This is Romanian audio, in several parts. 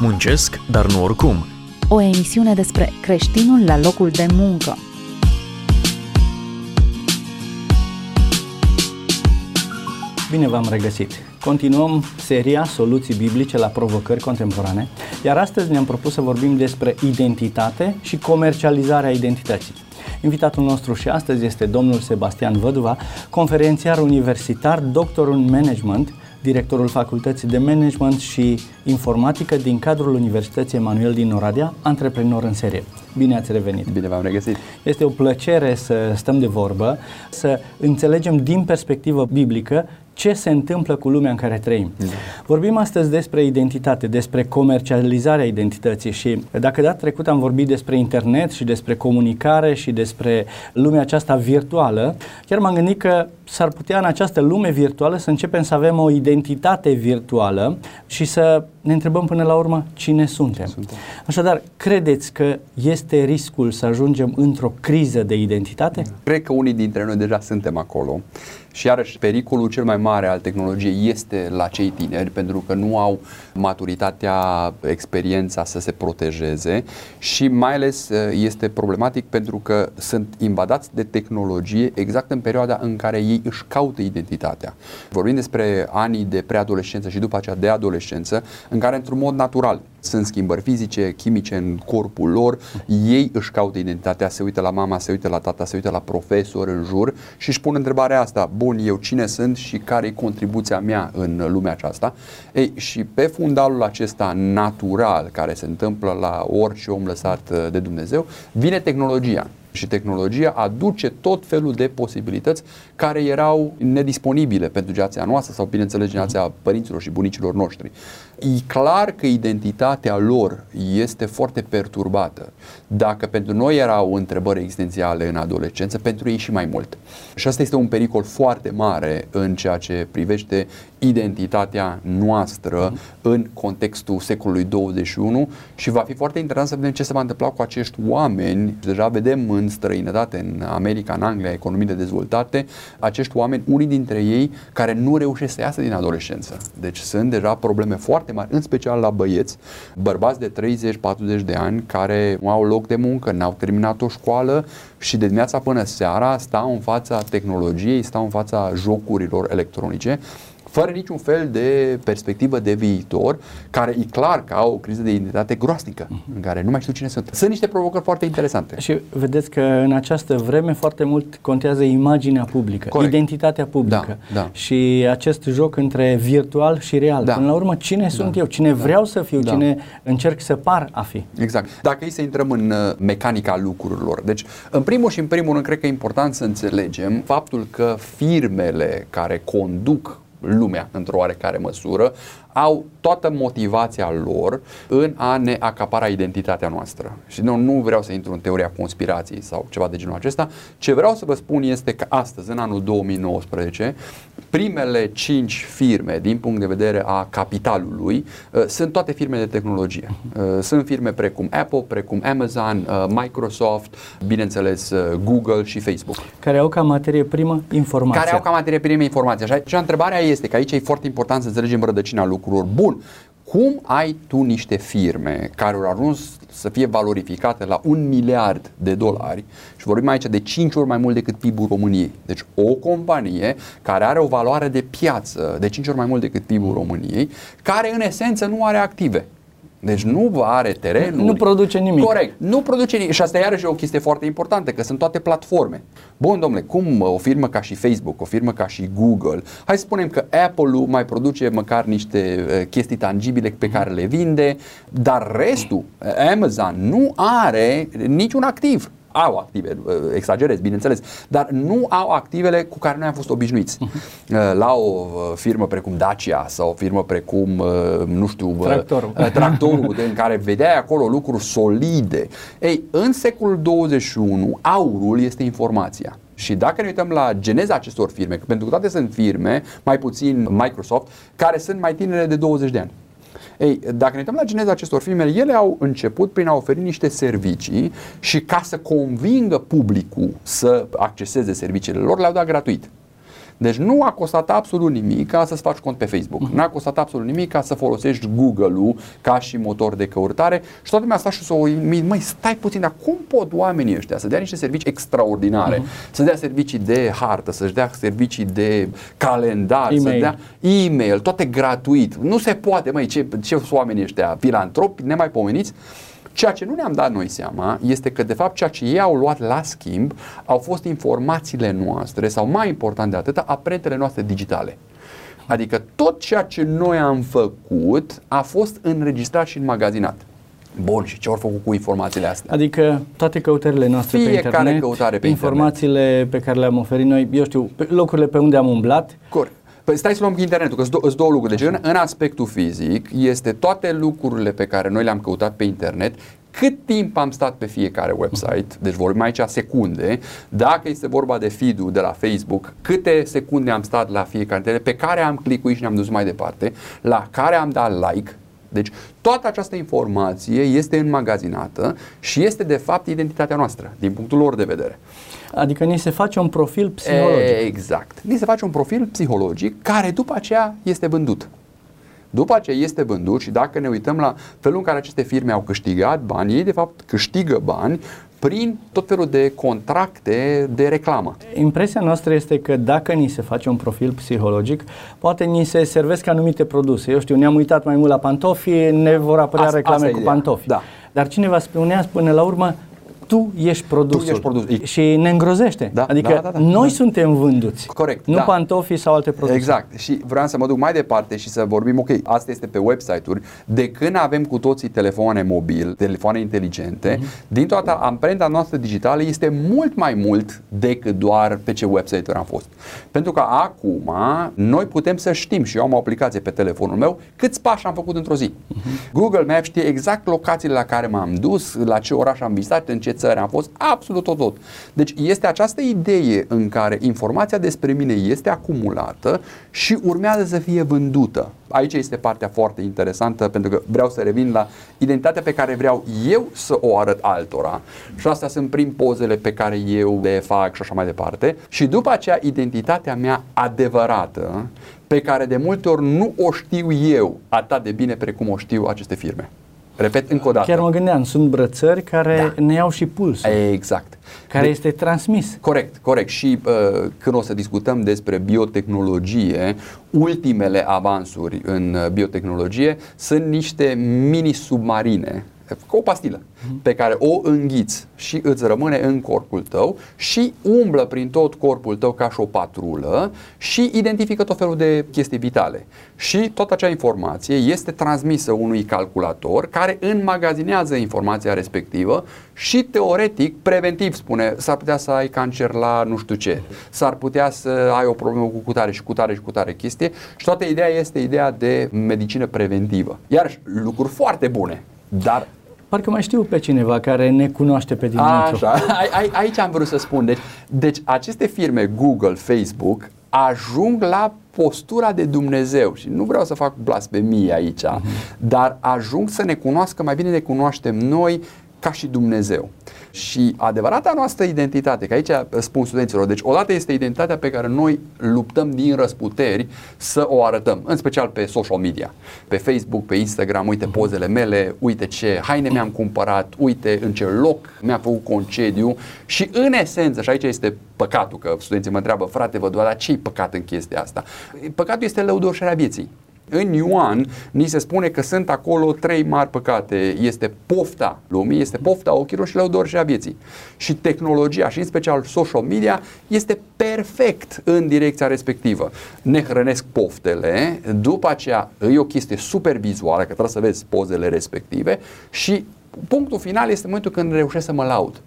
Muncesc, dar nu oricum. O emisiune despre creștinul la locul de muncă. Bine v-am regăsit! Continuăm seria Soluții biblice la provocări contemporane, iar astăzi ne-am propus să vorbim despre identitate și comercializarea identității. Invitatul nostru și astăzi este domnul Sebastian Văduva, conferențiar universitar, doctor în management, directorul Facultății de Management și Informatică din cadrul Universității Emanuel din Oradea, antreprenor în serie. Bine ați revenit! Bine v-am regăsit! Este o plăcere să stăm de vorbă, să înțelegem din perspectivă biblică ce se întâmplă cu lumea în care trăim. Da. Vorbim astăzi despre identitate, despre comercializarea identității și dacă data trecută am vorbit despre internet și despre comunicare și despre lumea aceasta virtuală, chiar m-am gândit că s-ar putea în această lume virtuală să începem să avem o identitate virtuală și să ne întrebăm până la urmă cine suntem. suntem. Așadar, credeți că este riscul să ajungem într-o criză de identitate? Cred că unii dintre noi deja suntem acolo. Și iarăși, pericolul cel mai mare al tehnologiei este la cei tineri, pentru că nu au maturitatea, experiența să se protejeze și mai ales uh, este problematic pentru că sunt invadați de tehnologie exact în perioada în care ei își caută identitatea. Vorbim despre anii de preadolescență și după aceea de adolescență, în care într-un mod natural sunt schimbări fizice, chimice în corpul lor, ei își caută identitatea, se uită la mama, se uită la tata, se uită la profesor în jur și își pun întrebarea asta, bun, eu cine sunt și care e contribuția mea în lumea aceasta? Ei, și pe fundalul acesta natural care se întâmplă la orice om lăsat uh, de Dumnezeu, vine tehnologia și tehnologia aduce tot felul de posibilități care erau nedisponibile pentru generația noastră sau, bineînțeles, generația părinților și bunicilor noștri. E clar că identitatea lor este foarte perturbată. Dacă pentru noi erau întrebări existențiale în adolescență, pentru ei și mai mult. Și asta este un pericol foarte mare în ceea ce privește identitatea noastră în contextul secolului 21 și va fi foarte interesant să vedem ce se va întâmpla cu acești oameni. Deja vedem în străinătate, în America, în Anglia, economiile dezvoltate, acești oameni, unii dintre ei care nu reușesc să iasă din adolescență. Deci sunt deja probleme foarte mari, în special la băieți, bărbați de 30-40 de ani care nu au loc de muncă, n-au terminat o școală și de dimineața până seara stau în fața tehnologiei, stau în fața jocurilor electronice fără niciun fel de perspectivă de viitor, care e clar că au o criză de identitate groasnică, uh-huh. în care nu mai știu cine sunt. Sunt niște provocări foarte interesante. Și vedeți că în această vreme foarte mult contează imaginea publică, Corect. identitatea publică da, da. și acest joc între virtual și real. Da. Până la urmă, cine da. sunt eu, cine da. vreau să fiu, da. cine încerc să par a fi. Exact. Dacă e să intrăm în uh, mecanica lucrurilor. Deci, în primul și în primul rând, cred că e important să înțelegem faptul că firmele care conduc lumea într-o oarecare măsură, au toată motivația lor în a ne acapara identitatea noastră. Și nu, nu vreau să intru în teoria conspirației sau ceva de genul acesta. Ce vreau să vă spun este că astăzi, în anul 2019, primele cinci firme din punct de vedere a capitalului uh, sunt toate firme de tehnologie. Uh, sunt firme precum Apple, precum Amazon, uh, Microsoft, bineînțeles uh, Google și Facebook. Care au ca materie primă informația. Care au ca materie primă informația. Și întrebarea este că aici e foarte important să înțelegem rădăcina lucrurilor. Bun, cum ai tu niște firme care au ajuns să fie valorificate la un miliard de dolari și vorbim aici de 5 ori mai mult decât PIB-ul României. Deci o companie care are o valoare de piață de 5 ori mai mult decât PIB-ul României, care în esență nu are active. Deci nu are teren. Nu produce nimic. Corect. Nu produce nimic. Și asta iarăși e o chestie foarte importantă, că sunt toate platforme. Bun, domnule, cum o firmă ca și Facebook, o firmă ca și Google, hai să spunem că Apple-ul mai produce măcar niște uh, chestii tangibile pe care le vinde, dar restul, Amazon, nu are niciun activ au active, uh, exagerez, bineînțeles, dar nu au activele cu care noi am fost obișnuiți. Uh, la o uh, firmă precum Dacia sau o firmă precum, nu știu, tractorul, tractorul în care vedeai acolo lucruri solide. Ei, în secolul 21, aurul este informația. Și dacă ne uităm la geneza acestor firme, pentru că toate sunt firme, mai puțin Microsoft, care sunt mai tinere de 20 de ani. Ei, dacă ne uităm la geneza acestor firme, ele au început prin a oferi niște servicii și ca să convingă publicul să acceseze serviciile lor, le-au dat gratuit. Deci nu a costat absolut nimic ca să-ți faci cont pe Facebook. Mhm. N-a costat absolut nimic ca să folosești Google-ul ca și motor de căutare și toată lumea a stat și să o uimit, măi, stai puțin, dar cum pot oamenii ăștia să dea niște servicii extraordinare, Mhm. să dea servicii de hartă, să-și dea servicii de calendar, să E-mail. dea e-mail, toate gratuit. Nu se poate, măi, ce, ce sunt oamenii ăștia, filantropi, nemaipomeniți. Ceea ce nu ne-am dat noi seama este că, de fapt, ceea ce ei au luat la schimb au fost informațiile noastre, sau mai important de atât, aprentele noastre digitale. Adică tot ceea ce noi am făcut a fost înregistrat și înmagazinat. Bun, și ce au făcut cu informațiile astea? Adică toate căutările noastre pe Fiecare internet, căutare pe informațiile pe care le-am oferit noi, eu știu, pe locurile pe unde am umblat, Corect. Păi stai să luăm internetul, că sunt două lucruri. Deci în, în aspectul fizic este toate lucrurile pe care noi le-am căutat pe internet, cât timp am stat pe fiecare website, deci vorbim aici secunde, dacă este vorba de feed de la Facebook, câte secunde am stat la fiecare internet, pe care am clicuit și ne-am dus mai departe, la care am dat like, deci toată această informație este înmagazinată și este de fapt identitatea noastră, din punctul lor de vedere. Adică ni se face un profil psihologic. Exact. Ni se face un profil psihologic care după aceea este vândut. După aceea este vândut și dacă ne uităm la felul în care aceste firme au câștigat bani, ei de fapt câștigă bani prin tot felul de contracte de reclamă. Impresia noastră este că dacă ni se face un profil psihologic, poate ni se servesc anumite produse. Eu știu, ne-am uitat mai mult la pantofi, ne vor apărea Asta- reclame asta e cu ideea. pantofi. Da. Dar cineva spunea până la urmă, tu ești produsul. ești produsul. Și ne îngrozește. Da, adică da, da, da, noi da. suntem vânduți. Corect, Nu da. pantofii sau alte produse. Exact. Și vreau să mă duc mai departe și să vorbim, ok, asta este pe website-uri. De când avem cu toții telefoane mobil, telefoane inteligente, Mhm. din toată amprenta noastră digitală este mult mai mult decât doar pe ce website-uri am fost. Pentru că acum noi putem să știm, și eu am o aplicație pe telefonul meu, câți pași am făcut într-o zi. Mhm. Google Maps știe exact locațiile la care m-am dus, la ce oraș am vizitat, în ce țări am fost, absolut tot, tot. Deci este această idee în care informația despre mine este acumulată și urmează să fie vândută. Aici este partea foarte interesantă pentru că vreau să revin la identitatea pe care vreau eu să o arăt altora și astea sunt prin pozele pe care eu le fac și așa mai departe și după aceea identitatea mea adevărată pe care de multe ori nu o știu eu atât de bine precum o știu aceste firme. Repet încă o dată. Chiar mă gândeam, sunt brățări care Da. ne iau și pulsul, Exact. care De- este transmis. Corect, corect. Și uh, când o să discutăm despre biotehnologie, ultimele avansuri în uh, biotehnologie sunt niște mini-submarine, ca o pastilă, pe care o înghiți și îți rămâne în corpul tău și umblă prin tot corpul tău ca și o patrulă și identifică tot felul de chestii vitale. Și toată acea informație este transmisă unui calculator care înmagazinează informația respectivă și teoretic, preventiv spune, s-ar putea să ai cancer la nu știu ce, s-ar putea să ai o problemă cu cutare și cutare și cutare chestie și toată ideea este ideea de medicină preventivă. Iarăși, lucruri foarte bune, dar Parcă mai știu pe cineva care ne cunoaște pe dinăuntru. Așa, ai, ai, aici am vrut să spun. Deci, deci aceste firme, Google, Facebook, ajung la postura de Dumnezeu și nu vreau să fac blasfemie aici, dar ajung să ne cunoască, mai bine ne cunoaștem noi ca și Dumnezeu. Și adevărata noastră identitate, că aici spun studenților, deci odată este identitatea pe care noi luptăm din răsputeri să o arătăm, în special pe social media, pe Facebook, pe Instagram, uite pozele mele, uite ce haine mi-am cumpărat, uite în ce loc mi-a făcut concediu și în esență, și aici este păcatul, că studenții mă întreabă, frate, vă dar ce-i păcat în chestia asta? Păcatul este lăudorșarea vieții. În Ioan ni se spune că sunt acolo trei mari păcate. Este pofta lumii, este pofta ochilor și lăudorșea vieții. Și tehnologia și în special social media este perfect în direcția respectivă. Ne hrănesc poftele, după aceea e o chestie super vizuală, că trebuie să vezi pozele respective și punctul final este momentul când reușesc să mă laud.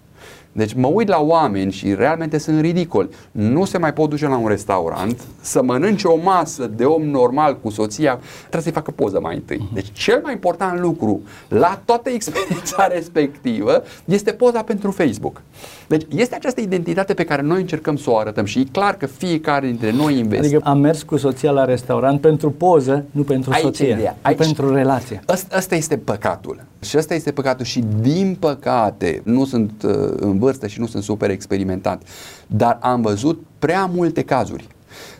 Deci mă uit la oameni și realmente sunt ridicoli. Nu se mai pot duce la un restaurant să mănânce o masă de om normal cu soția, trebuie să-i facă poză mai întâi. Deci cel mai important lucru la toată experiența respectivă este poza pentru Facebook. Deci este această identitate pe care noi încercăm să o arătăm și e clar că fiecare dintre noi investește. Adică am mers cu soția la restaurant pentru poză, nu pentru Aici e soție, ideea. nu Aici- pentru relație. Asta, asta este păcatul. Și asta este păcatul și din păcate, nu sunt uh, în vârstă și nu sunt super experimentat, dar am văzut prea multe cazuri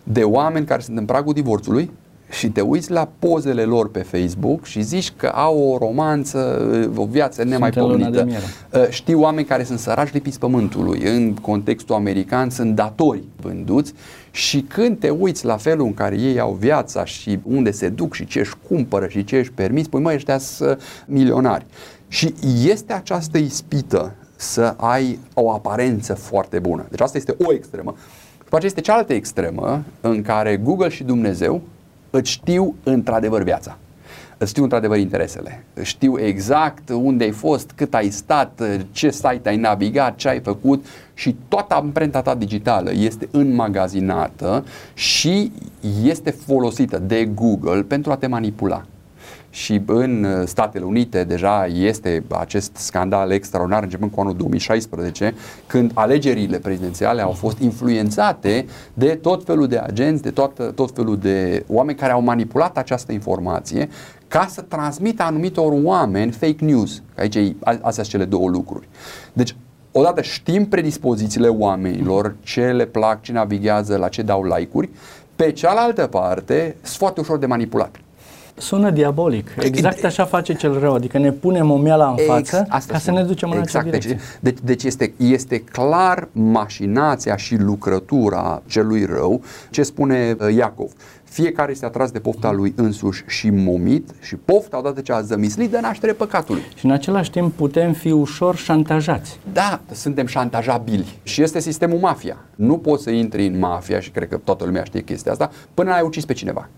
de oameni care sunt în pragul divorțului, și te uiți la pozele lor pe Facebook și zici că au o romanță, o viață nemaipomenită. Uh, știi oameni care sunt săraci lipiți pământului, în contextul american sunt datori vânduți și când te uiți la felul în care ei au viața și unde se duc și ce își cumpără și ce își permis, păi mă, ăștia sunt milionari. Și este această ispită să ai o aparență foarte bună. Deci asta este o extremă. După aceea este cealaltă extremă în care Google și Dumnezeu îți știu într-adevăr viața. Îți știu într-adevăr interesele. Știu exact unde ai fost, cât ai stat, ce site ai navigat, ce ai făcut și toată amprenta ta digitală este înmagazinată și este folosită de Google pentru a te manipula și în uh, Statele Unite deja este acest scandal extraordinar începând cu anul 2016 când alegerile prezidențiale au fost influențate de tot felul de agenți, de tot, tot felul de oameni care au manipulat această informație ca să transmită anumitor oameni fake news. Aici astea sunt cele două lucruri. Deci odată știm predispozițiile oamenilor, ce le plac, ce navighează, la ce dau like-uri, pe cealaltă parte sunt foarte ușor de manipulat. Sună diabolic. Exact așa face cel rău. Adică ne punem o miala în față Ex, ca să ne ducem în exact. acea deci, direcție. Deci, deci este, este clar mașinația și lucrătura celui rău. Ce spune uh, Iacov? Fiecare este atras de pofta lui însuși și momit și pofta, odată ce a zămislit, dă naștere păcatului. Și în același timp putem fi ușor șantajați. Da, suntem șantajabili. Și este sistemul mafia. Nu poți să intri în mafia, și cred că toată lumea știe chestia asta, până ai ucis pe cineva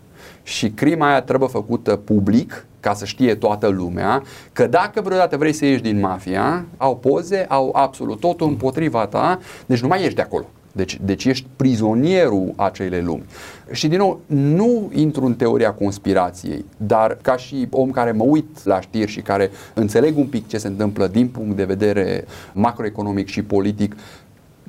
și crima aia trebuie făcută public ca să știe toată lumea că dacă vreodată vrei să ieși din mafia, au poze, au absolut totul împotriva ta, deci nu mai ești de acolo. Deci, deci ești prizonierul acelei lumi. Și din nou, nu intru în teoria conspirației, dar ca și om care mă uit la știri și care înțeleg un pic ce se întâmplă din punct de vedere macroeconomic și politic,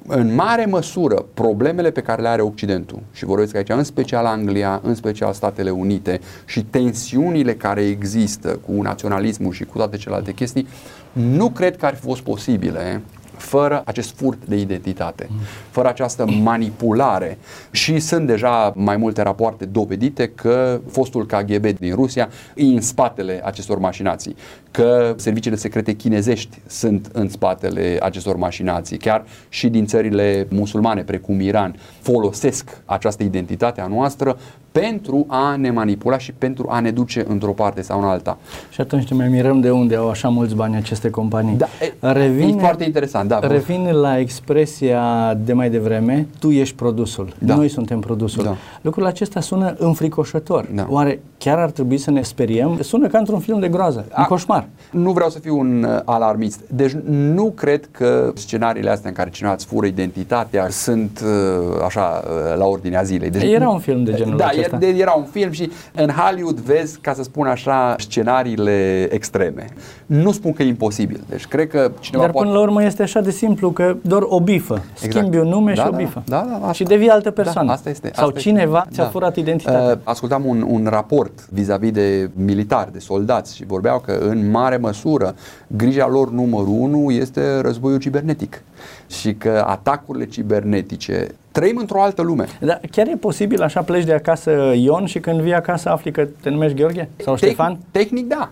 în mare măsură problemele pe care le are Occidentul. Și vorbesc aici în special Anglia, în special Statele Unite și tensiunile care există cu naționalismul și cu toate celelalte chestii, nu cred că ar fi fost posibile fără acest furt de identitate, fără această manipulare. Și sunt deja mai multe rapoarte dovedite că fostul KGB din Rusia e în spatele acestor mașinații, că serviciile secrete chinezești sunt în spatele acestor mașinații, chiar și din țările musulmane, precum Iran, folosesc această identitate a noastră pentru a ne manipula și pentru a ne duce într-o parte sau în alta. Și atunci ne mai mirăm de unde au așa mulți bani aceste companii. Da, revine, e foarte interesant. Da, revine la expresia de mai devreme, tu ești produsul, da. noi suntem produsul. Da. Lucrul acesta sună înfricoșător. Da. Oare chiar ar trebui să ne speriem? Sună ca într-un film de groază, a, un coșmar. Nu vreau să fiu un uh, alarmist. Deci nu cred că scenariile astea în care cineva îți fură identitatea sunt uh, așa uh, la ordinea zilei. Deci, era un film de genul da, acesta de, era un film și în Hollywood vezi, ca să spun așa, scenariile extreme. Nu spun că e imposibil. Deci cred că cineva Dar până poate... la urmă este așa de simplu că doar o bifă. Exact. Schimbi un nume da, și da, o bifă. Da, da, asta. Și devii altă persoană. Da, asta este. Sau asta cineva este. ți-a da. furat identitatea. Uh, ascultam un, un raport vis-a-vis de militari, de soldați și vorbeau că în mare măsură grija lor numărul unu este războiul cibernetic și că atacurile cibernetice trăim într-o altă lume. Dar chiar e posibil așa pleci de acasă Ion și când vii acasă afli că te numești Gheorghe sau Tec- Ștefan? Tehnic da.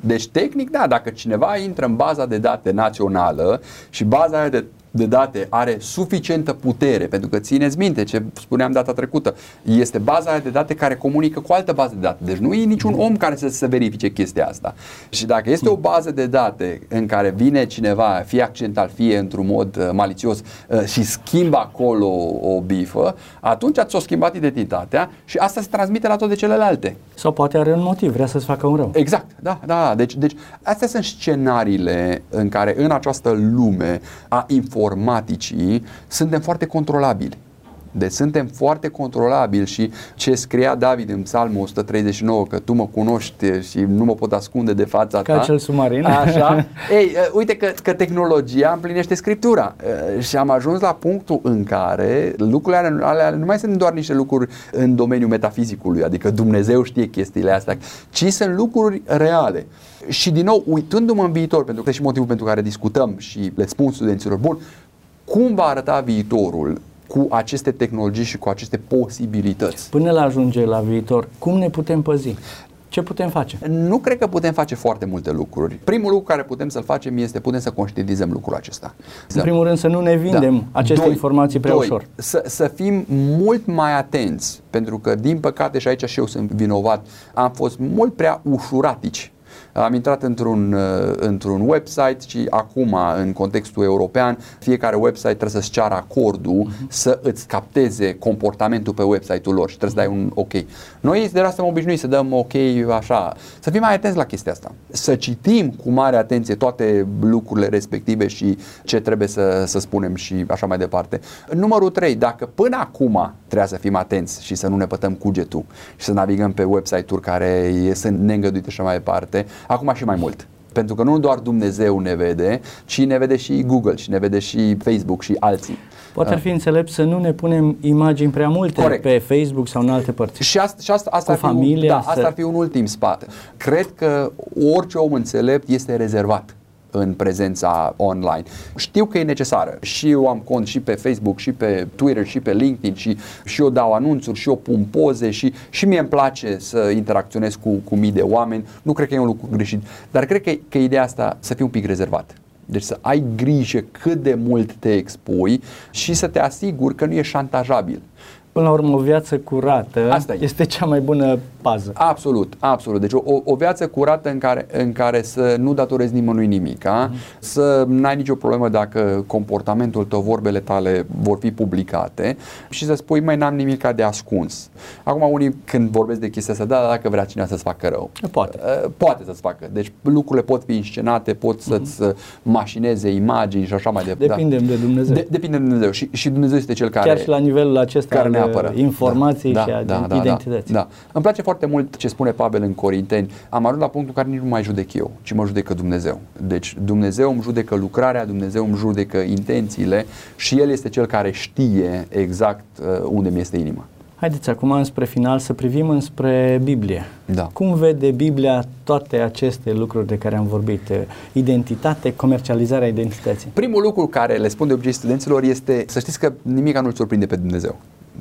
Deci tehnic da, dacă cineva intră în baza de date națională și baza aia de de date are suficientă putere, pentru că țineți minte ce spuneam data trecută, este baza de date care comunică cu altă bază de date. Deci nu e niciun om care să se verifice chestia asta. Și dacă este o bază de date în care vine cineva, fie accidental, fie într-un mod uh, malițios uh, și schimbă acolo o bifă, atunci ți-o schimbat identitatea și asta se transmite la toate celelalte. Sau poate are un motiv, vrea să-ți facă un rău. Exact, da, da. Deci, deci astea sunt scenariile în care în această lume a informației informaticii, suntem foarte controlabili. Deci suntem foarte controlabili și ce scria David în Psalmul 139, că tu mă cunoști și nu mă pot ascunde de fața Ca ta. Ca cel submarin. Așa. Ei, uh, uite că, că tehnologia împlinește Scriptura uh, și am ajuns la punctul în care lucrurile alea, alea nu mai sunt doar niște lucruri în domeniul metafizicului, adică Dumnezeu știe chestiile astea, ci sunt lucruri reale. Și din nou, uitându-mă în viitor, pentru că și motivul pentru care discutăm și le spun studenților, bun, cum va arăta viitorul cu aceste tehnologii și cu aceste posibilități. Până la ajunge la viitor, cum ne putem păzi? Ce putem face? Nu cred că putem face foarte multe lucruri. Primul lucru care putem să-l facem este putem să conștientizăm lucrul acesta. În primul rând să nu ne vindem da. aceste doi, informații prea doi, ușor. Să, să fim mult mai atenți, pentru că din păcate și aici și eu sunt vinovat, am fost mult prea ușuratici am intrat într-un, uh, într-un website și acum, în contextul european, fiecare website trebuie să-ți ceară acordul uh-huh. să îți capteze comportamentul pe website-ul lor și trebuie să dai un ok. Noi de la suntem obișnuiți să dăm ok așa, să fim mai atenți la chestia asta. Să citim cu mare atenție toate lucrurile respective și ce trebuie să, să spunem și așa mai departe. Numărul 3, dacă până acum trebuia să fim atenți și să nu ne pătăm cugetul și să navigăm pe website-uri care sunt neîngăduite și așa mai departe, acum și mai mult. Pentru că nu doar Dumnezeu ne vede, ci ne vede și Google, și ne vede și Facebook și alții. Poate ar fi înțelept să nu ne punem imagini prea multe Corect. pe Facebook sau în alte părți. Și asta, și asta, asta, ar, fi un, da, asta ar fi un ultim spate. Cred că orice om înțelept este rezervat în prezența online. Știu că e necesară și eu am cont și pe Facebook, și pe Twitter, și pe LinkedIn și, și eu dau anunțuri, și eu pun poze și, și mie îmi place să interacționez cu, cu mii de oameni. Nu cred că e un lucru greșit, dar cred că, că ideea asta să fie un pic rezervat. Deci să ai grijă cât de mult te expui și să te asiguri că nu e șantajabil. Până la urmă, o viață curată Asta este cea mai bună pază. Absolut, absolut. Deci o, o viață curată în care, în care să nu datorezi nimănui nimic, mm. să n-ai nicio problemă dacă comportamentul tău, vorbele tale vor fi publicate și să spui, mai n-am nimic de ascuns. Acum unii când vorbesc de chestia asta, da, dacă vrea cineva să-ți facă rău. Poate. Uh, poate să-ți facă. Deci lucrurile pot fi inscenate, pot mm-hmm. să-ți uh, mașineze imagini și așa mai departe. Depindem de Dumnezeu. De, depinde de Dumnezeu și, și Dumnezeu este cel care... Chiar și la nivelul acesta care ne apără. informații da, și da, a da, identității. Da, da. Îmi place foarte mult ce spune Pavel în Corinteni. Am ajuns la punctul în care nici nu mai judec eu, ci mă judecă Dumnezeu. Deci Dumnezeu îmi judecă lucrarea, Dumnezeu îmi judecă intențiile și El este Cel care știe exact uh, unde mi este inima. Haideți acum înspre final să privim înspre Biblie. Da. Cum vede Biblia toate aceste lucruri de care am vorbit? Identitate, comercializarea identității. Primul lucru care le spun de obicei studenților este să știți că nimic nu-L surprinde pe Dumnezeu.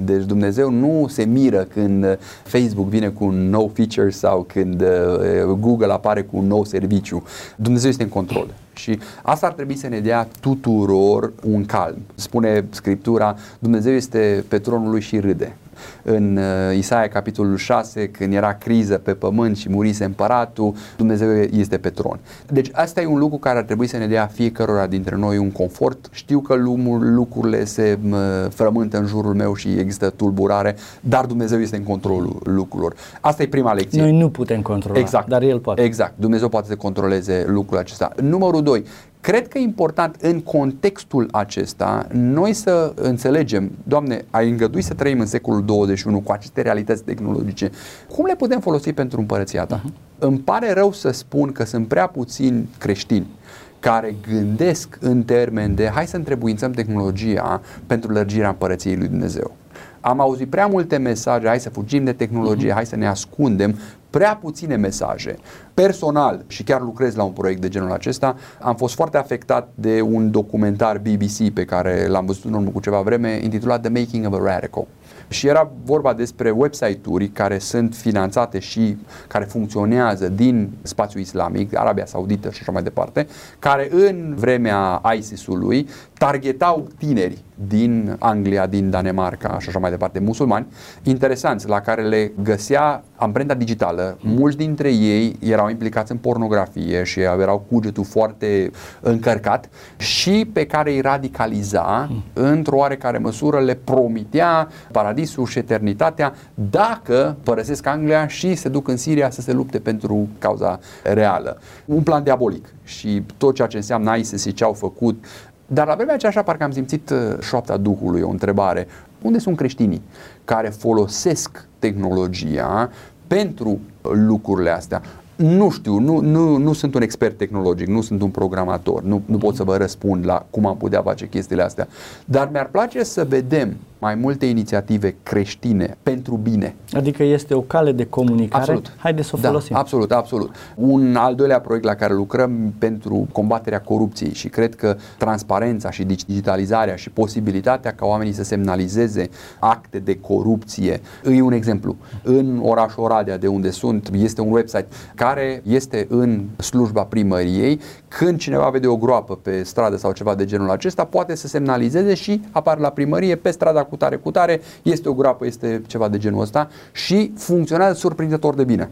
Deci Dumnezeu nu se miră când Facebook vine cu un nou feature sau când uh, Google apare cu un nou serviciu. Dumnezeu este în control. Și asta ar trebui să ne dea tuturor un calm. Spune Scriptura, Dumnezeu este pe tronul lui și râde în uh, Isaia capitolul 6, când era criză pe pământ și murise împăratul, Dumnezeu este pe tron. Deci asta e un lucru care ar trebui să ne dea fiecărora dintre noi un confort. Știu că lumul, lucrurile se frământă în jurul meu și există tulburare, dar Dumnezeu este în controlul lucrurilor. Asta e prima lecție. Noi nu putem controla, exact. dar El poate. Exact. Dumnezeu poate să controleze lucrul acesta. Numărul 2. Cred că e important în contextul acesta noi să înțelegem, Doamne, ai îngăduit să trăim în secolul 21 cu aceste realități tehnologice, cum le putem folosi pentru împărăția ta? Uh-huh. Îmi pare rău să spun că sunt prea puțini creștini care gândesc în termen de hai să întrebuințăm tehnologia pentru lărgirea împărăției lui Dumnezeu. Am auzit prea multe mesaje, hai să fugim de tehnologie, uh-huh. hai să ne ascundem, prea puține mesaje. Personal, și chiar lucrez la un proiect de genul acesta, am fost foarte afectat de un documentar BBC pe care l-am văzut în urmă cu ceva vreme, intitulat The Making of a Radical. Și era vorba despre website-uri care sunt finanțate și care funcționează din spațiul islamic, Arabia Saudită și așa mai departe, care în vremea ISIS-ului targetau tineri din Anglia, din Danemarca și așa mai departe, musulmani, interesanți, la care le găsea amprenta digitală. Mulți dintre ei erau implicați în pornografie și erau cugetul foarte încărcat și pe care îi radicaliza într-o oarecare măsură, le promitea paradisul și eternitatea dacă părăsesc Anglia și se duc în Siria să se lupte pentru cauza reală. Un plan diabolic și tot ceea ce înseamnă ISIS și ce au făcut dar la vremea aceea, așa, parcă am simțit uh, șoapta Duhului, o întrebare. Unde sunt creștinii care folosesc tehnologia pentru lucrurile astea? Nu știu, nu, nu, nu sunt un expert tehnologic, nu sunt un programator, nu, nu pot să vă răspund la cum am putea face chestiile astea, dar mi-ar place să vedem mai multe inițiative creștine pentru bine. Adică este o cale de comunicare. Absolut. Haideți să o da, folosim. Absolut, absolut. Un al doilea proiect la care lucrăm pentru combaterea corupției și cred că transparența și digitalizarea și posibilitatea ca oamenii să semnalizeze acte de corupție. E un exemplu. În orașul Oradea, de unde sunt, este un website care este în slujba primăriei. Când cineva vede o groapă pe stradă sau ceva de genul acesta, poate să semnalizeze și apare la primărie pe strada cu tare cu tare, este o groapă, este ceva de genul ăsta și funcționează surprinzător de bine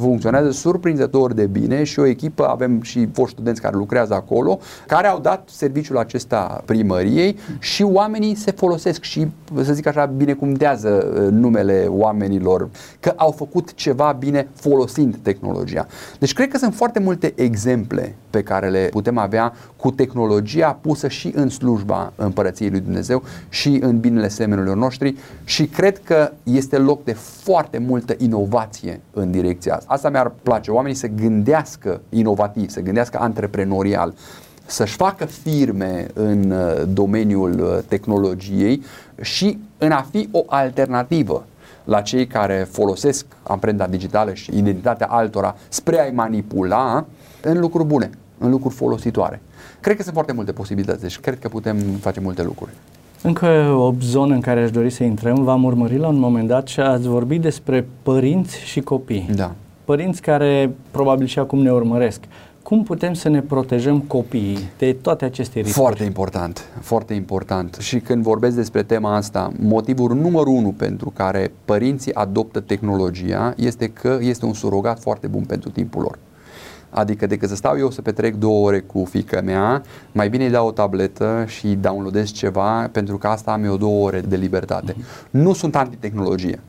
funcționează surprinzător de bine și o echipă, avem și foști studenți care lucrează acolo, care au dat serviciul acesta primăriei și oamenii se folosesc și, să zic așa, binecumtează uh, numele oamenilor că au făcut ceva bine folosind tehnologia. Deci cred că sunt foarte multe exemple pe care le putem avea cu tehnologia pusă și în slujba împărăției lui Dumnezeu și în binele semenilor noștri și cred că este loc de foarte multă inovație în direcția asta. Asta mi-ar place, oamenii să gândească inovativ, să gândească antreprenorial, să-și facă firme în uh, domeniul uh, tehnologiei și în a fi o alternativă la cei care folosesc amprenta digitală și identitatea altora spre a-i manipula în lucruri bune, în lucruri folositoare. Cred că sunt foarte multe posibilități și deci cred că putem face multe lucruri. Încă o zonă în care aș dori să intrăm, v-am urmărit la un moment dat și ați vorbit despre părinți și copii. Da. Părinți care probabil și acum ne urmăresc. Cum putem să ne protejăm copiii de toate aceste riscuri? Foarte important, foarte important. Și când vorbesc despre tema asta, motivul numărul unu pentru care părinții adoptă tehnologia este că este un surogat foarte bun pentru timpul lor. Adică decât să stau eu să petrec două ore cu fica mea, mai bine îi dau o tabletă și downloadez ceva pentru că asta am eu două ore de libertate. Uh-huh. Nu sunt antitehnologie,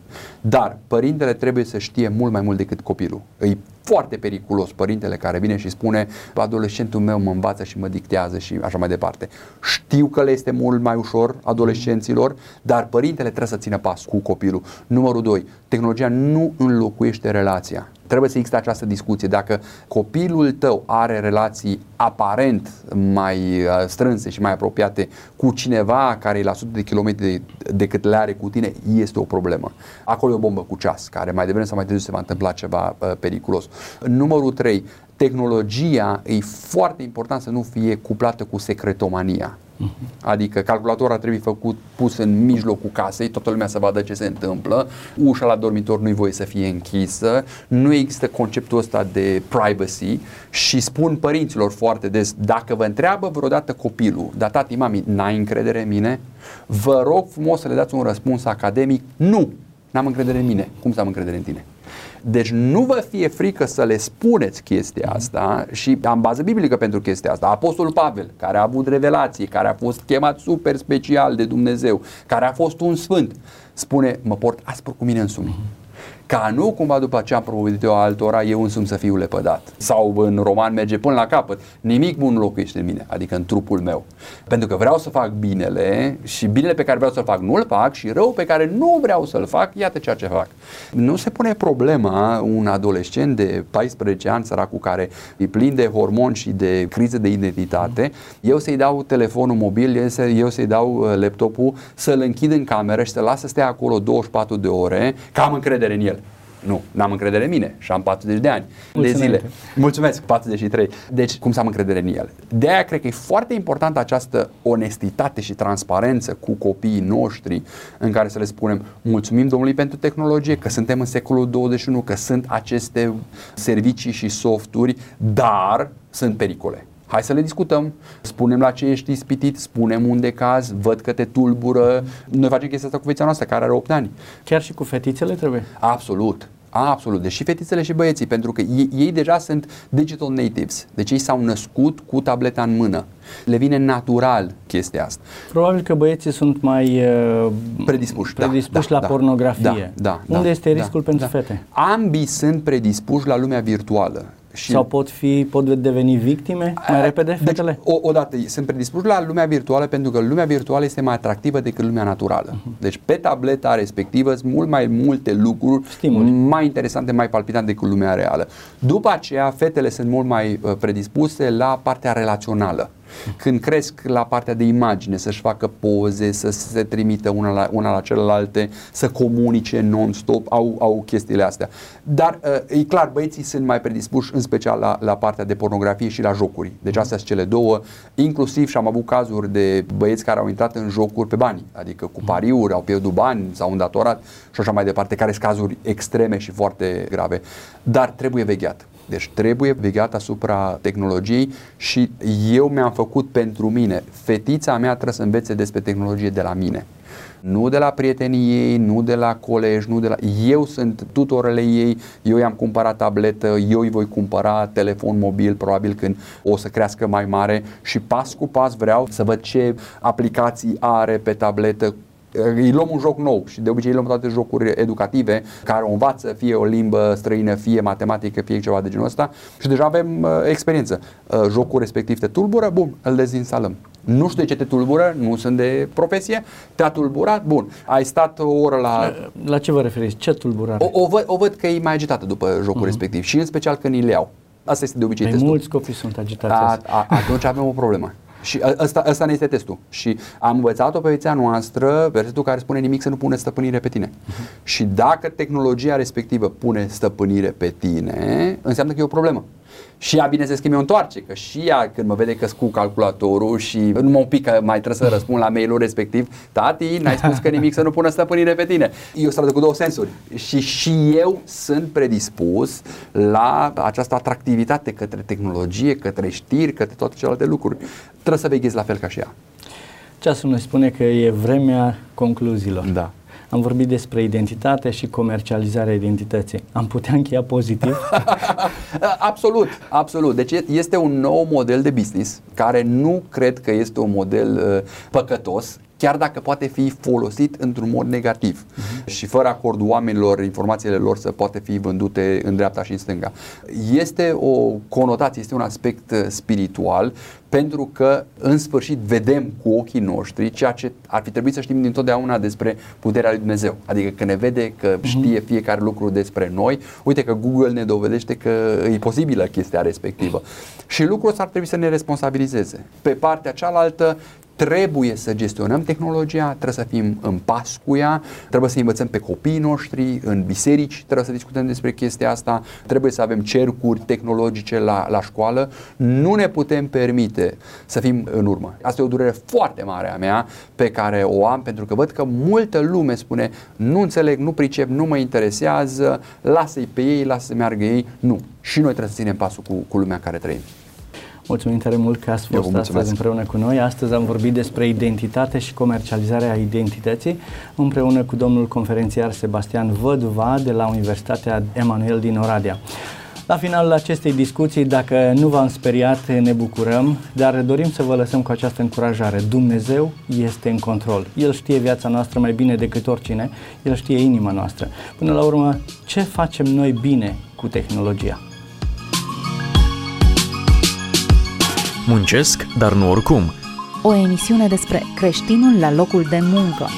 dar părintele trebuie să știe mult mai mult decât copilul. Îi foarte periculos părintele care vine și spune adolescentul meu mă învață și mă dictează și așa mai departe. Știu că le este mult mai ușor adolescenților, dar părintele trebuie să țină pas cu copilul. Numărul 2. Tehnologia nu înlocuiește relația. Trebuie să existe această discuție. Dacă copilul tău are relații aparent mai uh, strânse și mai apropiate cu cineva care e la sute de kilometri decât le are cu tine, este o problemă. Acolo e o bombă cu ceas, care mai devreme sau mai târziu se va întâmpla ceva uh, periculos. Numărul 3. Tehnologia e foarte important să nu fie cuplată cu secretomania. Uh-huh. Adică calculatorul ar trebui făcut, pus în mijlocul casei, toată lumea să vadă ce se întâmplă, ușa la dormitor nu-i voie să fie închisă, nu există conceptul ăsta de privacy și spun părinților foarte des, dacă vă întreabă vreodată copilul, dar tati, mami, n-ai încredere în mine? Vă rog frumos să le dați un răspuns academic, nu, n-am încredere în mine. Cum să am încredere în tine? Deci nu vă fie frică să le spuneți chestia asta și am bază biblică pentru chestia asta. Apostolul Pavel, care a avut revelații, care a fost chemat super special de Dumnezeu, care a fost un sfânt, spune, mă port aspru cu mine însumi ca nu cumva după ce am propovăduit eu altora, eu însumi să fiu lepădat. Sau în roman merge până la capăt, nimic bun nu locuiește în mine, adică în trupul meu. Pentru că vreau să fac binele și binele pe care vreau să-l fac nu-l fac și rău pe care nu vreau să-l fac, iată ceea ce fac. Nu se pune problema un adolescent de 14 ani, săracul care e plin de hormoni și de crize de identitate, eu să-i dau telefonul mobil, eu să-i dau uh, laptopul, să-l închid în cameră și să las să stea acolo 24 de ore, că am încredere în el. Nu, n-am încredere în mine și am 40 de ani Mulțumesc. de zile. Mulțumesc, 43. Deci, cum să am încredere în el? De aia cred că e foarte importantă această onestitate și transparență cu copiii noștri în care să le spunem mulțumim Domnului pentru tehnologie, că suntem în secolul 21, că sunt aceste servicii și softuri, dar sunt pericole. Hai să le discutăm, spunem la ce ești ispitit, spunem unde caz, văd că te tulbură. Noi facem chestia asta cu fetița noastră, care are 8 ani. Chiar și cu fetițele trebuie? Absolut. Absolut, deci și fetițele și băieții, pentru că ei, ei deja sunt digital natives, deci ei s-au născut cu tableta în mână. Le vine natural chestia asta. Probabil că băieții sunt mai uh, predispuși, predispuși da, la da, pornografie. Da, da, Unde da, este riscul da, pentru da. fete? Ambii sunt predispuși la lumea virtuală. Și Sau pot fi, pot deveni victime mai repede deci, fetele? O, odată, sunt predispuși la lumea virtuală pentru că lumea virtuală este mai atractivă decât lumea naturală. Uh-huh. Deci pe tableta respectivă sunt mult mai multe lucruri Stimuli. mai interesante, mai palpitante decât lumea reală. După aceea, fetele sunt mult mai uh, predispuse la partea relațională. Când cresc la partea de imagine, să-și facă poze, să se trimită una la, una la celelalte, să comunice non-stop, au, au chestiile astea. Dar uh, e clar, băieții sunt mai predispuși în special la, la partea de pornografie și la jocuri. Deci astea sunt cele două, inclusiv și am avut cazuri de băieți care au intrat în jocuri pe bani, adică cu pariuri, au pierdut bani, s-au îndatorat și așa mai departe, care sunt cazuri extreme și foarte grave. Dar trebuie vegheat. Deci trebuie vegheat asupra tehnologiei și eu mi-am făcut pentru mine, fetița mea trebuie să învețe despre tehnologie de la mine. Nu de la prietenii ei, nu de la colegi, nu de la... Eu sunt tutorele ei, eu i-am cumpărat tabletă, eu îi voi cumpăra telefon mobil, probabil când o să crească mai mare și pas cu pas vreau să văd ce aplicații are pe tabletă, îi luăm un joc nou și de obicei luăm toate jocuri educative care o învață, fie o limbă străină, fie matematică, fie ceva de genul ăsta și deja avem uh, experiență. Uh, jocul respectiv te tulbură, bun, îl dezinstalăm. Nu știu de ce te tulbură, nu sunt de profesie, te-a tulburat, bun, ai stat o oră la... La ce vă referiți? Ce tulburare? O, o, văd, o văd că e mai agitată după jocul uh-huh. respectiv și în special când îi le iau. Asta este de obicei Mai testul. mulți copii sunt agitați. A, a, atunci avem o problemă. Și ăsta, ăsta ne este testul. Și am învățat-o pe viața noastră, versetul care spune nimic să nu pune stăpânire pe tine. Uh-huh. Și dacă tehnologia respectivă pune stăpânire pe tine, înseamnă că e o problemă. Și ea, bine se mi o întoarce, că și ea când mă vede că cu calculatorul și nu mă pică, mai trebuie să răspund la mailul respectiv, tati, n-ai spus că nimic să nu pună stăpânire pe tine. E o stradă cu două sensuri. Și și eu sunt predispus la această atractivitate către tehnologie, către știri, către toate celelalte lucruri. Trebuie să veghezi la fel ca și ea. Ceasul ne spune că e vremea concluziilor. Da. Am vorbit despre identitate și comercializarea identității. Am putea încheia pozitiv? absolut, absolut. Deci este un nou model de business care nu cred că este un model uh, păcătos, chiar dacă poate fi folosit într-un mod negativ uh-huh. și fără acordul oamenilor, informațiile lor să poate fi vândute în dreapta și în stânga. Este o conotație, este un aspect uh, spiritual pentru că în sfârșit vedem cu ochii noștri ceea ce ar fi trebuit să știm dintotdeauna despre puterea lui Dumnezeu. Adică că ne vede că mhm. știe fiecare lucru despre noi, uite că Google ne dovedește că e posibilă chestia respectivă. Și lucrul ăsta ar trebui să ne responsabilizeze. Pe partea cealaltă, trebuie să gestionăm tehnologia, trebuie să fim în pas cu ea, trebuie să învățăm pe copiii noștri, în biserici trebuie să discutăm despre chestia asta, trebuie să avem cercuri tehnologice la, la școală. Nu ne putem permite să fim în urmă. Asta e o durere foarte mare a mea pe care o am pentru că văd că multă lume spune nu înțeleg, nu pricep, nu mă interesează, lasă-i pe ei, lasă să meargă ei. Nu. Și noi trebuie să ținem pasul cu, cu lumea în care trăim. Mulțumim tare mult că ați fost astăzi împreună cu noi. Astăzi am vorbit despre identitate și comercializarea identității împreună cu domnul conferențiar Sebastian Văduva de la Universitatea Emanuel din Oradea. La finalul acestei discuții, dacă nu v-am speriat, ne bucurăm, dar dorim să vă lăsăm cu această încurajare. Dumnezeu este în control. El știe viața noastră mai bine decât oricine, El știe inima noastră. Până la urmă, ce facem noi bine cu tehnologia? Muncesc, dar nu oricum. O emisiune despre creștinul la locul de muncă.